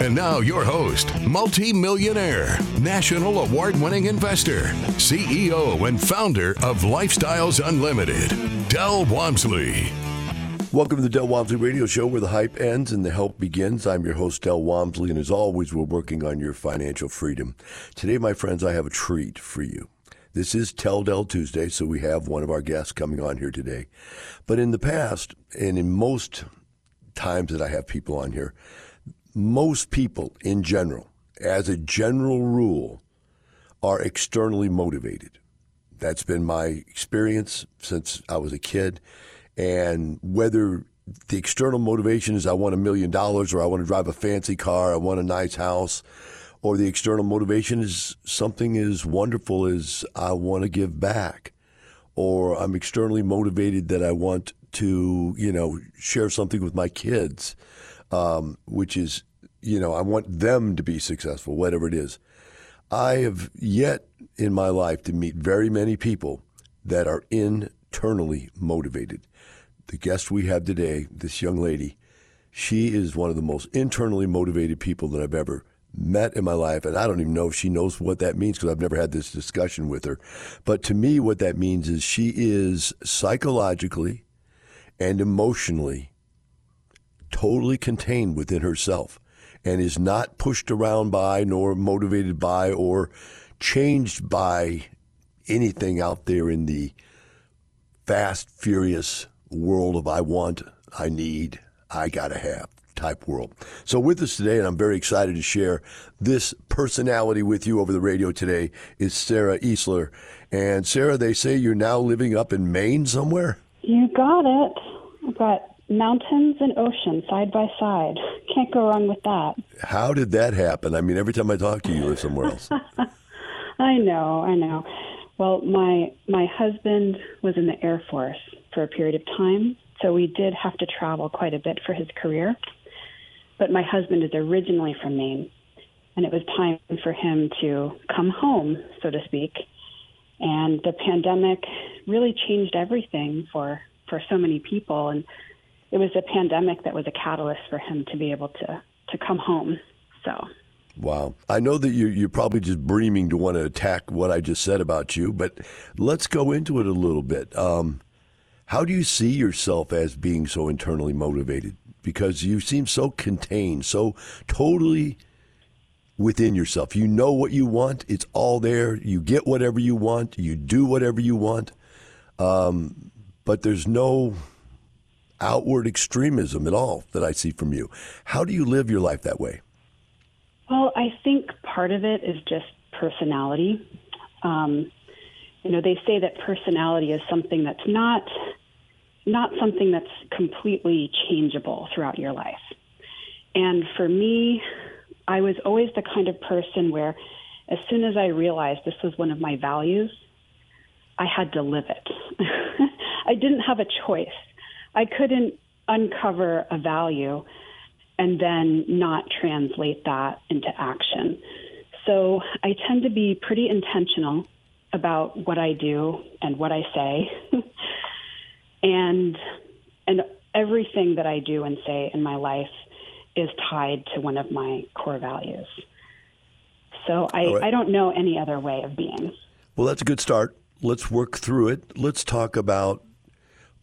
And now, your host, multi-millionaire, national award-winning investor, CEO and founder of Lifestyles Unlimited, Del Walmsley. Welcome to the Del Walmsley Radio Show, where the hype ends and the help begins. I'm your host, Del Walmsley, and as always, we're working on your financial freedom. Today, my friends, I have a treat for you. This is Tell Del Tuesday, so we have one of our guests coming on here today. But in the past, and in most times that I have people on here, most people in general, as a general rule, are externally motivated. That's been my experience since I was a kid. And whether the external motivation is I want a million dollars or I want to drive a fancy car, I want a nice house, or the external motivation is something as wonderful as I want to give back, or I'm externally motivated that I want to, you know, share something with my kids um, which is, you know, I want them to be successful, whatever it is. I have yet in my life to meet very many people that are internally motivated. The guest we have today, this young lady, she is one of the most internally motivated people that I've ever met in my life. And I don't even know if she knows what that means because I've never had this discussion with her. But to me, what that means is she is psychologically and emotionally totally contained within herself and is not pushed around by nor motivated by or changed by anything out there in the fast, furious world of I want, I need, I gotta have type world. So with us today, and I'm very excited to share this personality with you over the radio today, is Sara Eastler. And Sara, they say you're now living up in Maine somewhere? You got it. I've got mountains and ocean side by side. Can't go wrong with that. How did that happen? I mean, every time I talk to you, you're somewhere else. I know, I know. Well, my my husband was in the Air Force for a period of time, so we did have to travel quite a bit for his career. But my husband is originally from Maine, and it was time for him to come home, so to speak. And the pandemic really changed everything for for so many people and it was a pandemic that was a catalyst for him to be able to to come home. So. Wow. I know that you're, you're probably just breaming to want to attack what I just said about you, but let's go into it a little bit. Um, how do you see yourself as being so internally motivated? Because you seem so contained, so totally within yourself. You know what you want, it's all there. You get whatever you want, you do whatever you want, um, but there's no outward extremism at all that I see from you. How do you live your life that way? Well, I think part of it is just personality. Um, you know, they say that personality is something that's not not something that's completely changeable throughout your life. And for me, I was always the kind of person where as soon as I realized this was one of my values, I had to live it. I didn't have a choice. I couldn't uncover a value and then not translate that into action. So I tend to be pretty intentional about what I do and what I say. and and everything that I do and say in my life is tied to one of my core values. So I, right. I don't know any other way of being. Well, that's a good start. Let's work through it. Let's talk about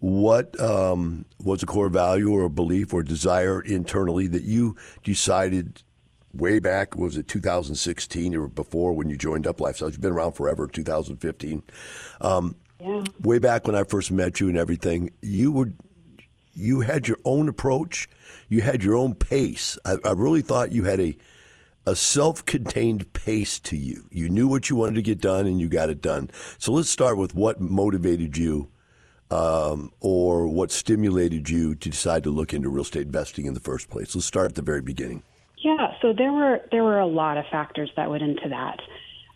what um, was a core value or a belief or desire internally that you decided way back was it 2016 or before when you joined up lifestyle? You've been around forever 2015 um, yeah. way back when i first met you and everything you were you had your own approach. You had your own pace. I, I really thought you had a a self-contained pace to you. You knew what you wanted to get done and you got it done. So let's start with what motivated you um, or what stimulated you to decide to look into real estate investing in the first place? Let's start at the very beginning. Yeah, so there were there were a lot of factors that went into that.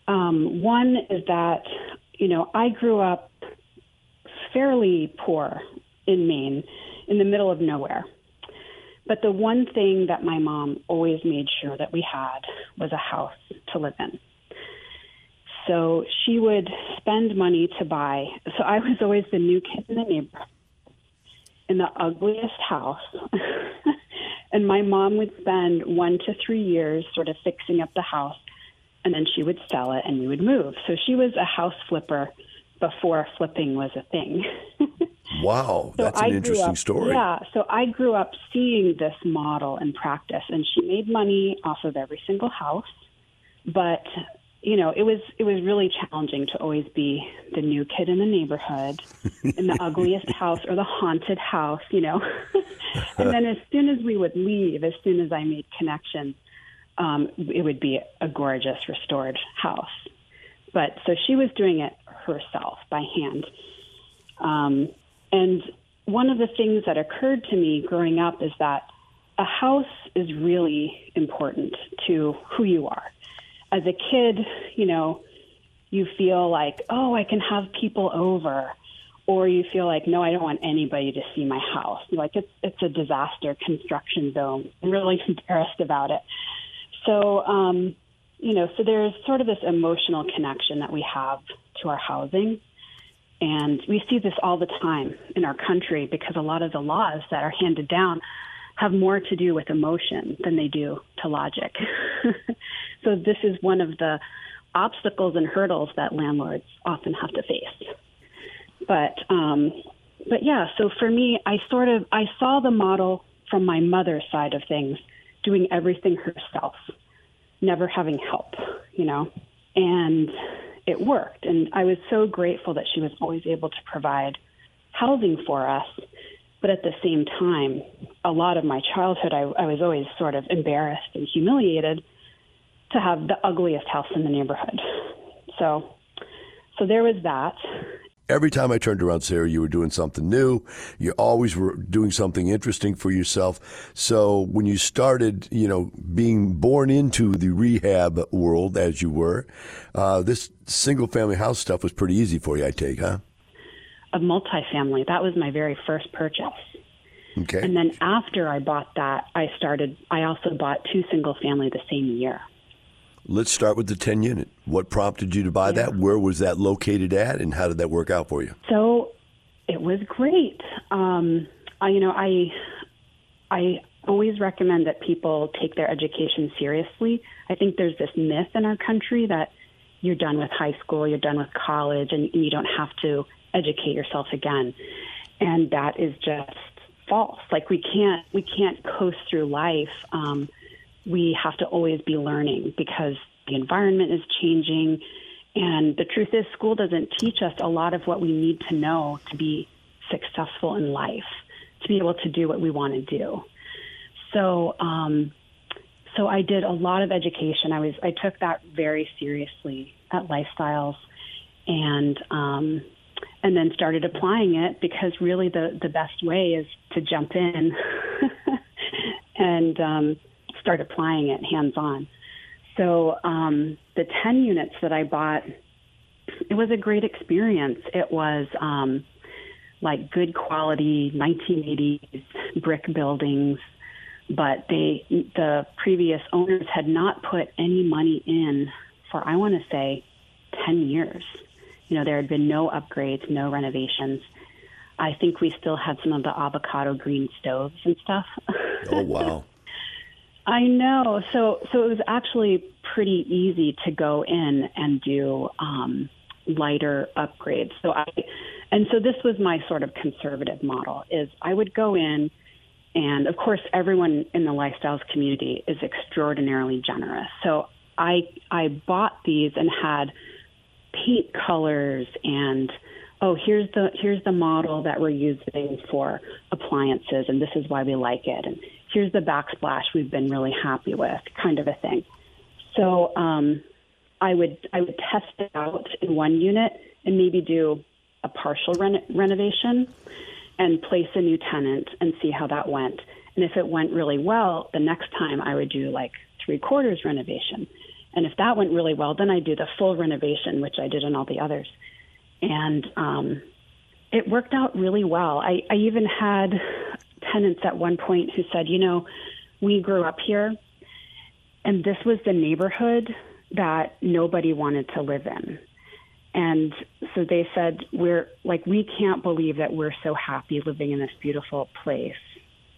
Um, one is that you know I grew up fairly poor in Maine, in the middle of nowhere. But the one thing that my mom always made sure that we had was a house to live in. So she would spend money to buy. So I was always the new kid in the neighborhood in the ugliest house. and my mom would spend one to three years sort of fixing up the house, and then she would sell it and we would move. So she was a house flipper before flipping was a thing. wow, that's so an interesting up, story. Yeah, so I grew up seeing this model in practice, and she made money off of every single house. But you know, it was it was really challenging to always be the new kid in the neighborhood, in the ugliest house or the haunted house, you know. and then as soon as we would leave, as soon as I made connections, um, it would be a gorgeous restored house. But so she was doing it herself by hand. Um, and one of the things that occurred to me growing up is that a house is really important to who you are. As a kid, you know, you feel like, oh, I can have people over. Or you feel like, no, I don't want anybody to see my house. Like it's it's a disaster construction zone. I'm really embarrassed about it. So, um, you know, so there's sort of this emotional connection that we have to our housing. And we see this all the time in our country because a lot of the laws that are handed down have more to do with emotion than they do to logic. so this is one of the obstacles and hurdles that landlords often have to face. But um, but yeah, so for me, I sort of I saw the model from my mother's side of things, doing everything herself, never having help, you know, and it worked. And I was so grateful that she was always able to provide housing for us. But at the same time, a lot of my childhood, I, I was always sort of embarrassed and humiliated to have the ugliest house in the neighborhood. So, so there was that. Every time I turned around, Sara, you were doing something new. You always were doing something interesting for yourself. So when you started, you know, being born into the rehab world as you were, uh, this single family house stuff was pretty easy for you, I take, huh? A multifamily. That was my very first purchase. Okay. And then after I bought that, I started, I also bought two single family the same year. Let's start with the 10 unit. What prompted you to buy yeah. that? Where was that located at, and how did that work out for you? So it was great. Um, I, you know, I, I always recommend that people take their education seriously. I think there's this myth in our country that you're done with high school, you're done with college, and you don't have to educate yourself again. And that is just false. Like we can't we can't coast through life. Um, we have to always be learning because the environment is changing. And the truth is, school doesn't teach us a lot of what we need to know to be successful in life, to be able to do what we want to do. So, um, so I did a lot of education. I was I took that very seriously at Lifestyles, and um, and then started applying it because really the the best way is to jump in and um, start applying it hands on. So um, the 10 units that I bought, it was a great experience. It was um, like good quality 1980s brick buildings, but they the previous owners had not put any money in for I want to say 10 years. You know, there had been no upgrades, no renovations. I think we still had some of the avocado green stoves and stuff. Oh wow. I know. So so it was actually pretty easy to go in and do um, lighter upgrades. So I and so this was my sort of conservative model is I would go in and of course everyone in the lifestyles community is extraordinarily generous. So I I bought these and had paint colors and oh here's the here's the model that we're using for appliances and this is why we like it and here's the backsplash we've been really happy with, kind of a thing. So um, I would I would test it out in one unit and maybe do a partial reno- renovation and place a new tenant and see how that went. And if it went really well, the next time I would do like three quarters renovation. And if that went really well, then I do the full renovation, which I did in all the others. And um, it worked out really well. I, I even had tenants at one point who said, you know, we grew up here, and this was the neighborhood that nobody wanted to live in. And so they said, we're like, we can't believe that we're so happy living in this beautiful place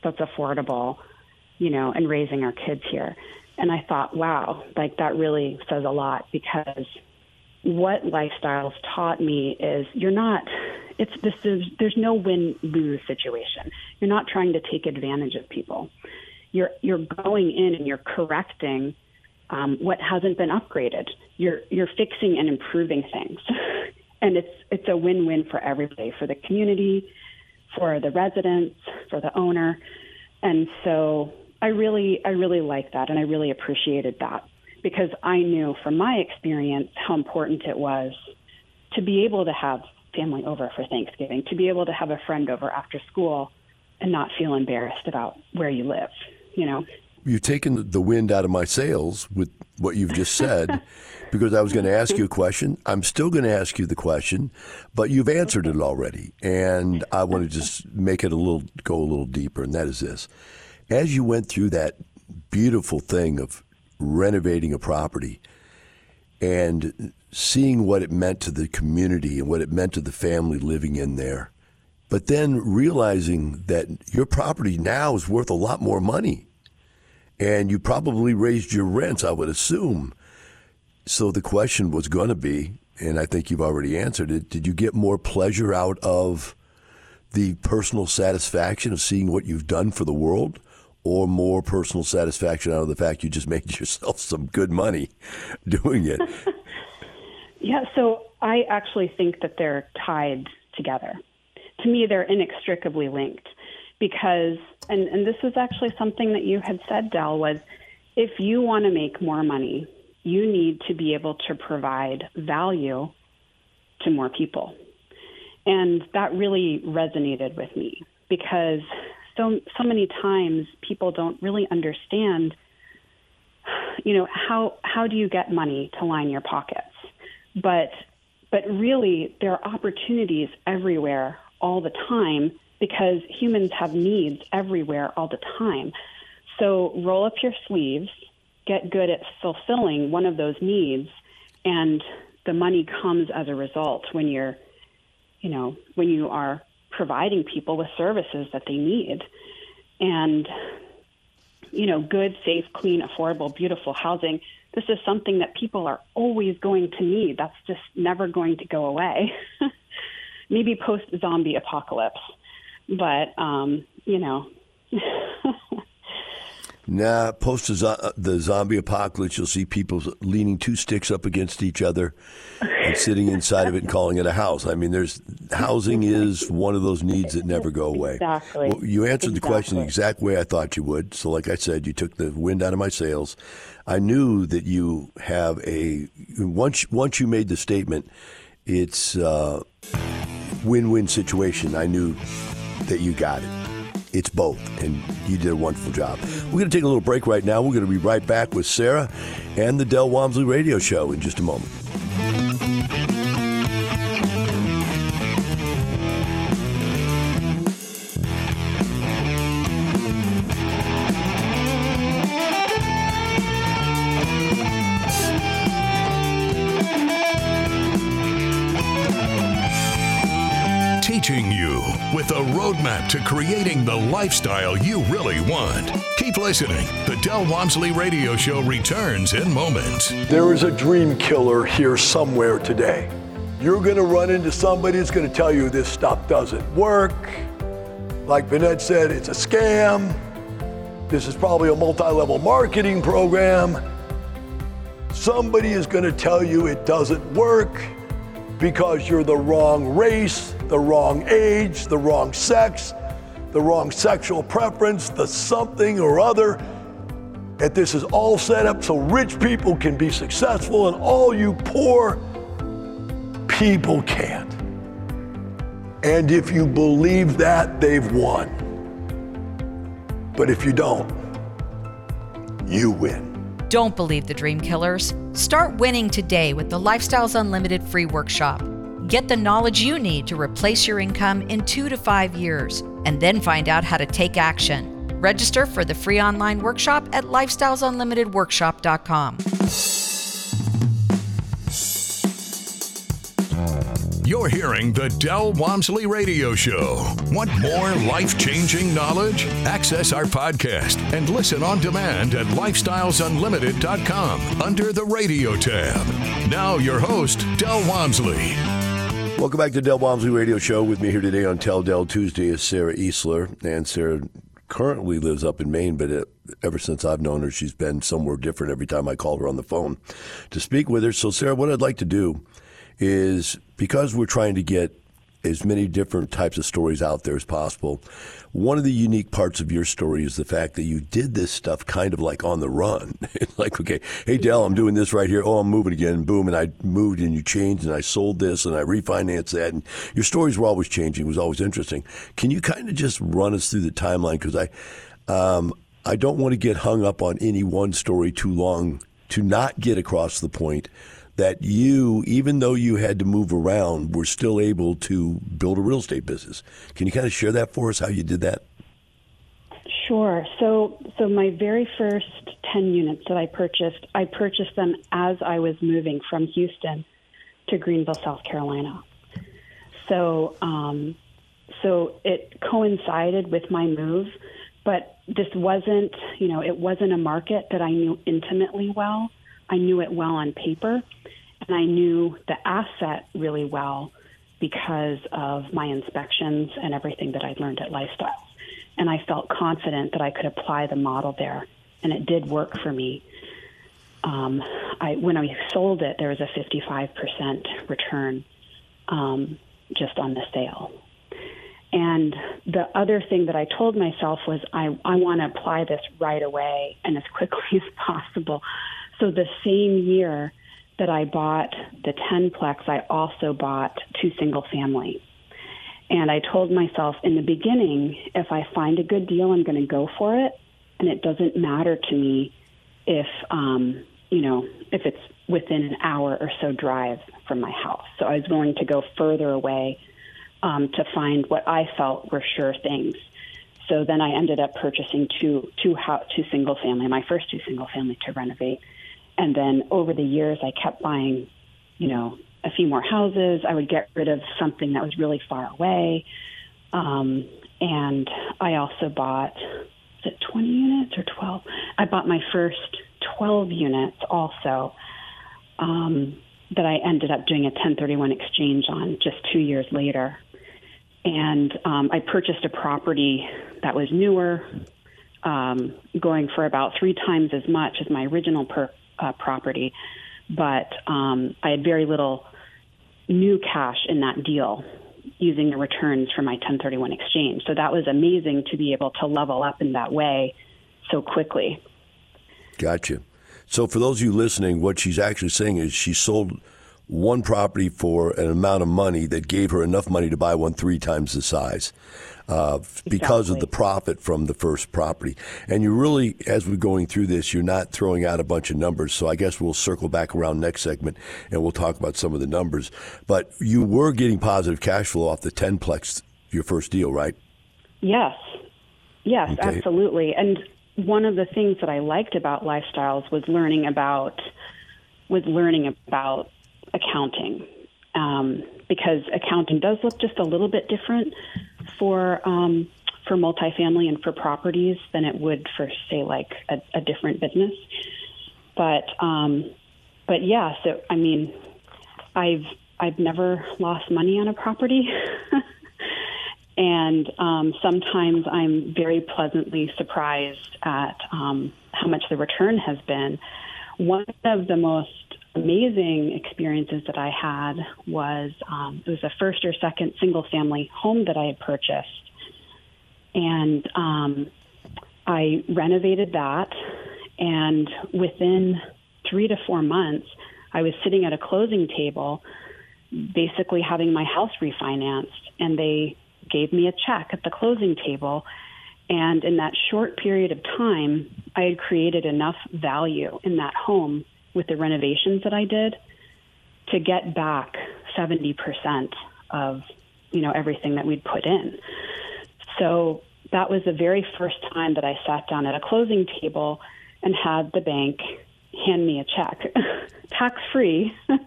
that's affordable, you know, and raising our kids here. And I thought, wow, like that really says a lot because what lifestyles taught me is you're not it's this is there's no win lose situation. You're not trying to take advantage of people. You're you're going in and you're correcting um, what hasn't been upgraded. You're you're fixing and improving things, and it's it's a win win for everybody, for the community, for the residents, for the owner, and so I really I really like that, and I really appreciated that because I knew from my experience how important it was to be able to have family over for Thanksgiving, to be able to have a friend over after school and not feel embarrassed about where you live, you know. You've taken the wind out of my sails with what you've just said because I was going to ask you a question. I'm still going to ask you the question, but you've answered it already. And I want to just make it a little, go a little deeper, and that is this. As you went through that beautiful thing of renovating a property and seeing what it meant to the community and what it meant to the family living in there. But then realizing that your property now is worth a lot more money. And you probably raised your rents, I would assume. So the question was going to be, and I think you've already answered it did you get more pleasure out of the personal satisfaction of seeing what you've done for the world? Or more personal satisfaction out of the fact you just made yourself some good money doing it? yeah, so I actually think that they're tied together. To me, they're inextricably linked because, and, and this is actually something that you had said, Del, was if you want to make more money, you need to be able to provide value to more people. And that really resonated with me because so so many times people don't really understand you know how how do you get money to line your pockets? But but really there are opportunities everywhere all the time because humans have needs everywhere all the time. So roll up your sleeves get good at fulfilling one of those needs and the money comes as a result when you're you know when you are providing people with services that they need. And, you know, good, safe, clean, affordable, beautiful housing. This is something that people are always going to need. That's just never going to go away. Maybe post zombie apocalypse. But, um, you know, Nah, post the zombie apocalypse, you'll see people leaning two sticks up against each other and sitting inside of it and calling it a house. I mean, there's housing is one of those needs that never go away. Exactly. Well, you answered exactly. the question the exact way I thought you would. So, like I said, you took the wind out of my sails. I knew that you have a once once you made the statement, it's a win-win situation. I knew that you got it. It's both, and you did a wonderful job. We're going to take a little break right now. We're going to be right back with Sara and the Del Walmsley Radio Show in just a moment. To creating the lifestyle you really want. Keep listening. The Del Walmsley Radio Show returns in moments. There is a dream killer here somewhere today. You're going to run into somebody that's going to tell you this stuff doesn't work. Like Vinette said, it's a scam. This is probably a multi level marketing program. Somebody is going to tell you it doesn't work because you're the wrong race, the wrong age, the wrong sex, the wrong sexual preference, the something or other. That this is all set up so rich people can be successful and all you poor people can't. And if you believe that, they've won. But if you don't, you win. Don't believe the dream killers. Start winning today with the Lifestyles Unlimited free workshop. Get the knowledge you need to replace your income in two to five years, and then find out how to take action. Register for the free online workshop at lifestylesunlimitedworkshop.com. You're hearing the Del Walmsley Radio Show. Want more life changing knowledge? Access our podcast and listen on demand at lifestylesunlimited.com under the radio tab. Now, your host, Del Walmsley. Welcome back to Del Walmsley Radio Show. With me here today on Tell Del Tuesday is Sara Eastler. And Sara currently lives up in Maine, but it, ever since I've known her, she's been somewhere different every time I call her on the phone to speak with her. So, Sara, what I'd like to do is because we're trying to get as many different types of stories out there as possible. One of the unique parts of your story is the fact that you did this stuff kind of like on the run. like, okay, hey, Del, I'm doing this right here. Oh, I'm moving again. Boom. And I moved and you changed and I sold this and I refinanced that. And your stories were always changing. It was always interesting. Can you kind of just run us through the timeline? Because I, um, I don't want to get hung up on any one story too long to not get across the point that you, even though you had to move around, were still able to build a real estate business. Can you kind of share that for us, how you did that? Sure. So, so my very first 10 units that I purchased, I purchased them as I was moving from Houston to Greenville, South Carolina. So, um, so it coincided with my move, but this wasn't, you know, it wasn't a market that I knew intimately well. I knew it well on paper, and I knew the asset really well because of my inspections and everything that I'd learned at Lifestyles. And I felt confident that I could apply the model there, and it did work for me. Um, I, when I sold it, there was a 55% return um, just on the sale. And the other thing that I told myself was I, I want to apply this right away and as quickly as possible so the same year that I bought the 10plex, I also bought two single family. And I told myself in the beginning, if I find a good deal, I'm going to go for it. And it doesn't matter to me if, um, you know, if it's within an hour or so drive from my house. So I was willing to go further away um, to find what I felt were sure things. So then I ended up purchasing two two two single family, my first two single family to renovate and then over the years, I kept buying, you know, a few more houses. I would get rid of something that was really far away. Um, and I also bought, is it 20 units or 12? I bought my first 12 units also um, that I ended up doing a 1031 exchange on just two years later. And um, I purchased a property that was newer, um, going for about three times as much as my original per- uh, property, but um, I had very little new cash in that deal using the returns from my 1031 exchange. So that was amazing to be able to level up in that way so quickly. Gotcha. So for those of you listening, what she's actually saying is she sold one property for an amount of money that gave her enough money to buy one three times the size uh, because of the profit from the first property. And you really, as we're going through this, you're not throwing out a bunch of numbers. So I guess we'll circle back around next segment and we'll talk about some of the numbers. But you were getting positive cash flow off the Tenplex, your first deal, right? Yes. Yes, okay. absolutely. And one of the things that I liked about lifestyles was learning about was learning about accounting um, because accounting does look just a little bit different for um, for multifamily and for properties than it would for say like a, a different business. But um, but yeah, so I mean, I've I've never lost money on a property. and um, sometimes I'm very pleasantly surprised at um, how much the return has been. One of the most amazing experiences that I had was um, it was a first or second single family home that I had purchased. And um, I renovated that. And within three to four months, I was sitting at a closing table, basically having my house refinanced. And they gave me a check at the closing table. And in that short period of time, I had created enough value in that home with the renovations that I did to get back 70% of, you know, everything that we'd put in. So that was the very first time that I sat down at a closing table and had the bank hand me a check, tax free.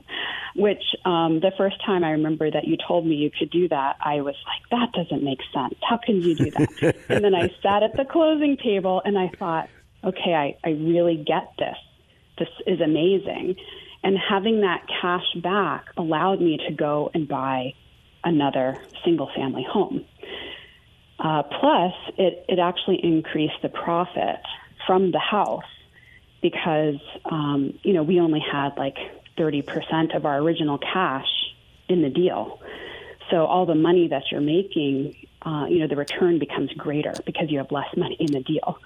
Which um, the first time I remember that you told me you could do that, I was like, that doesn't make sense. How can you do that? and then I sat at the closing table and I thought, okay, I, I really get this. This is amazing. And having that cash back allowed me to go and buy another single family home. Uh, plus, it, it actually increased the profit from the house because, um, you know, we only had like 30% of our original cash in the deal. So all the money that you're making, uh, you know, the return becomes greater because you have less money in the deal.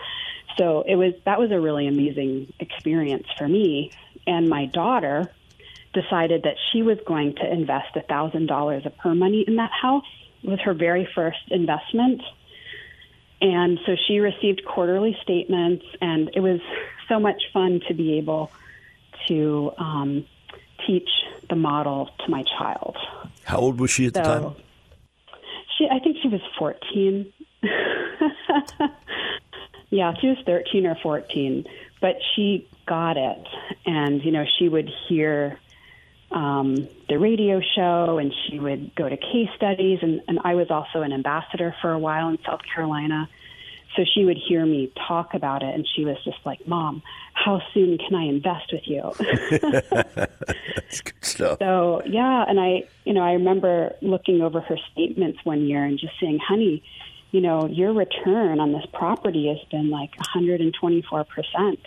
So it was that was a really amazing experience for me. And my daughter decided that she was going to invest a thousand dollars of her money in that house was her very first investment. And so she received quarterly statements, and it was so much fun to be able to um, teach the model to my child. How old was she at so, the time? She, I think she was 14. yeah, she was 13 or 14, but she got it. And, you know, she would hear um, the radio show and she would go to case studies. And, and I was also an ambassador for a while in South Carolina. So she would hear me talk about it and she was just like, Mom, how soon can I invest with you? That's good stuff. So, yeah. And I, you know, I remember looking over her statements one year and just saying, honey, you know, your return on this property has been like 124%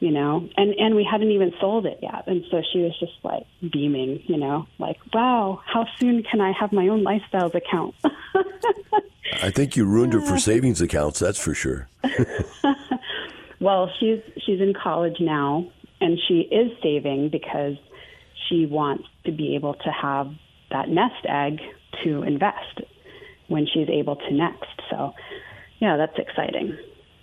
you know? And and we hadn't even sold it yet. And so she was just like beaming you know like wow how soon can i have my own lifestyles account? I think you ruined her for savings accounts that's for sure. Well she's she's in college now and she is saving because she wants to be able to have that nest egg to invest when she's able to next so yeah that's exciting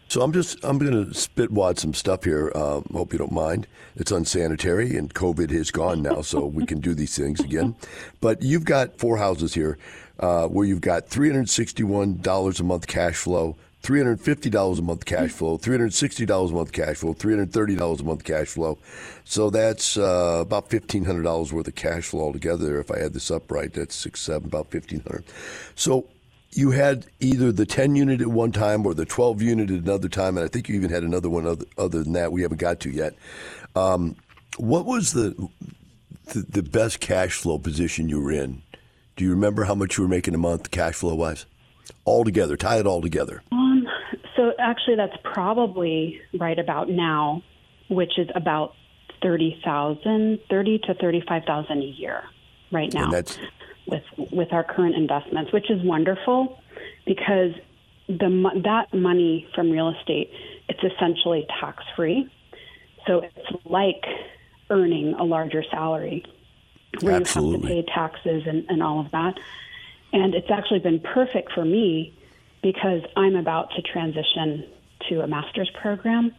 so I'm just I'm going to spit wad some stuff here. Uh, hope you don't mind. It's unsanitary, and COVID is gone now, so we can do these things again. But you've got four houses here uh, where you've got $361 a month cash flow, $350 a month cash flow, $360 a month cash flow, $330 a month cash flow. So that's uh, about $1,500 worth of cash flow altogether. If I had this up right, that's six, seven, about 1500 So you had either the 10 unit at one time or the 12 unit at another time, and I think you even had another one other, other than that we haven't got to yet. Um, what was the, the, the best cash flow position you were in? Do you remember how much you were making a month, cash flow wise, all together? Tie it all together. Um, so actually, that's probably right about now, which is about thirty thousand, thirty to thirty-five thousand a year right now. And that's with with our current investments, which is wonderful because the that money from real estate it's essentially tax free. So it's like earning a larger salary where Absolutely. you have to pay taxes and, and all of that. And it's actually been perfect for me because I'm about to transition to a master's program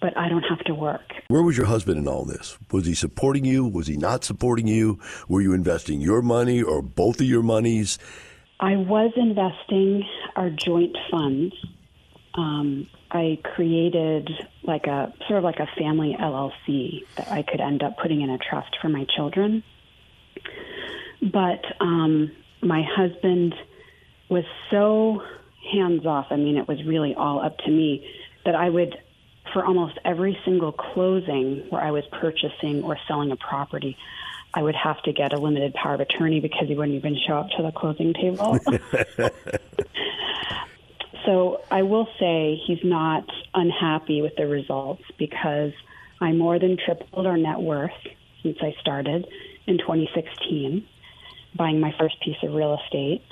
but I don't have to work. Where was your husband in all this? Was he supporting you? Was he not supporting you? Were you investing your money or both of your monies? I was investing our joint funds. Um, I created like a sort of like a family LLC that I could end up putting in a trust for my children. But um, my husband was so hands off. I mean, it was really all up to me that I would for almost every single closing where I was purchasing or selling a property, I would have to get a limited power of attorney because he wouldn't even show up to the closing table. so I will say he's not unhappy with the results because I more than tripled our net worth since I started in 2016, buying my first piece of real estate.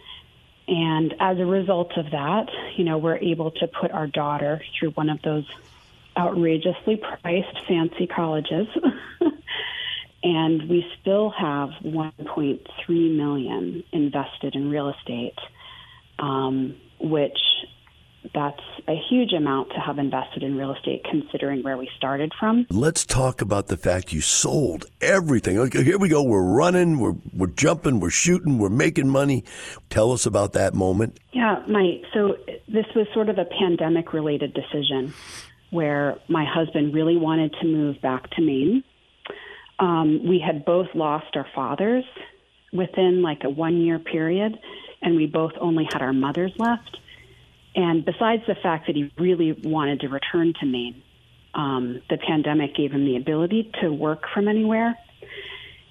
And as a result of that, you know, we're able to put our daughter through one of those outrageously priced fancy colleges. and we still have 1.3 million invested in real estate, um, which that's a huge amount to have invested in real estate considering where we started from. Let's talk about the fact you sold everything. Okay, here we go. We're running, we're, we're jumping, we're shooting, we're making money. Tell us about that moment. Yeah, my so this was sort of a pandemic related decision where my husband really wanted to move back to Maine. Um, we had both lost our fathers within like a one year period, and we both only had our mothers left. And besides the fact that he really wanted to return to Maine, um, the pandemic gave him the ability to work from anywhere.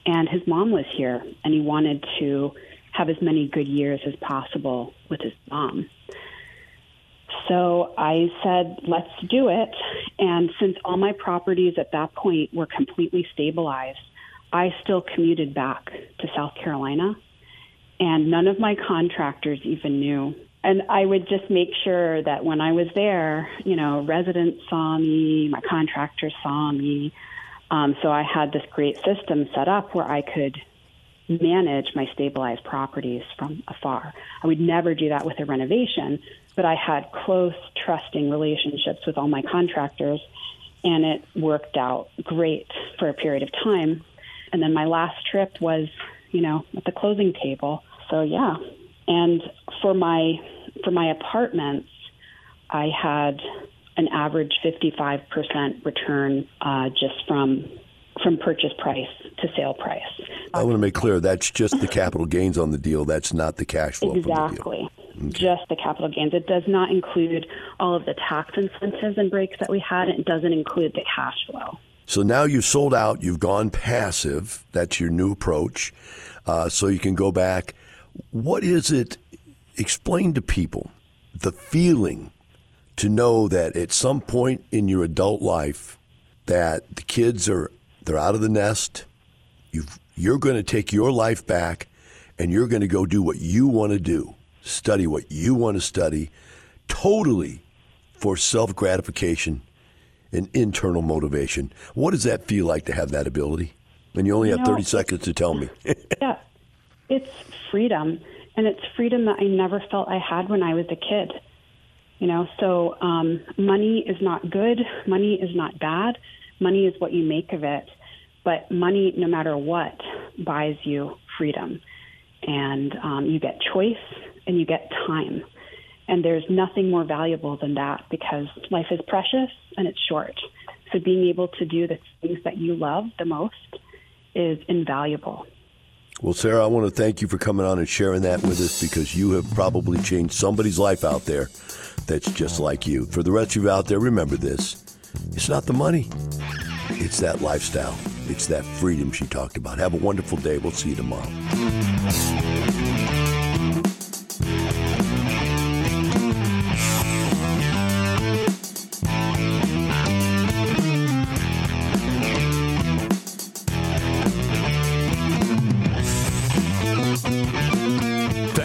And his mom was here, and he wanted to have as many good years as possible with his mom. So I said, let's do it. And since all my properties at that point were completely stabilized, I still commuted back to South Carolina. And none of my contractors even knew and I would just make sure that when I was there, you know, residents saw me, my contractors saw me. Um, so I had this great system set up where I could manage my stabilized properties from afar. I would never do that with a renovation, but I had close, trusting relationships with all my contractors, and it worked out great for a period of time. And then my last trip was, you know, at the closing table. So yeah, and for my for my apartments, I had an average 55% return uh, just from from purchase price to sale price. I want to make clear that's just the capital gains on the deal. That's not the cash flow. Exactly. Okay. Just the capital gains. It does not include all of the tax incentives and breaks that we had. It doesn't include the cash flow. So now you've sold out. You've gone passive. That's your new approach. Uh, so you can go back what is it? Explain to people the feeling to know that at some point in your adult life that the kids are they're out of the nest. you you're going to take your life back and you're going to go do what you want to do, study what you want to study, totally for self gratification and internal motivation. What does that feel like to have that ability? And you only you have know, 30 seconds to tell me. yeah, it's freedom, and it's freedom that I never felt I had when I was a kid. You know, so um, money is not good. Money is not bad. Money is what you make of it. But money, no matter what, buys you freedom, and um, you get choice and you get time. And there's nothing more valuable than that because life is precious and it's short. So being able to do the things that you love the most is invaluable. Well, Sara, I want to thank you for coming on and sharing that with us because you have probably changed somebody's life out there that's just like you. For the rest of you out there, remember this it's not the money, it's that lifestyle, it's that freedom she talked about. Have a wonderful day. We'll see you tomorrow.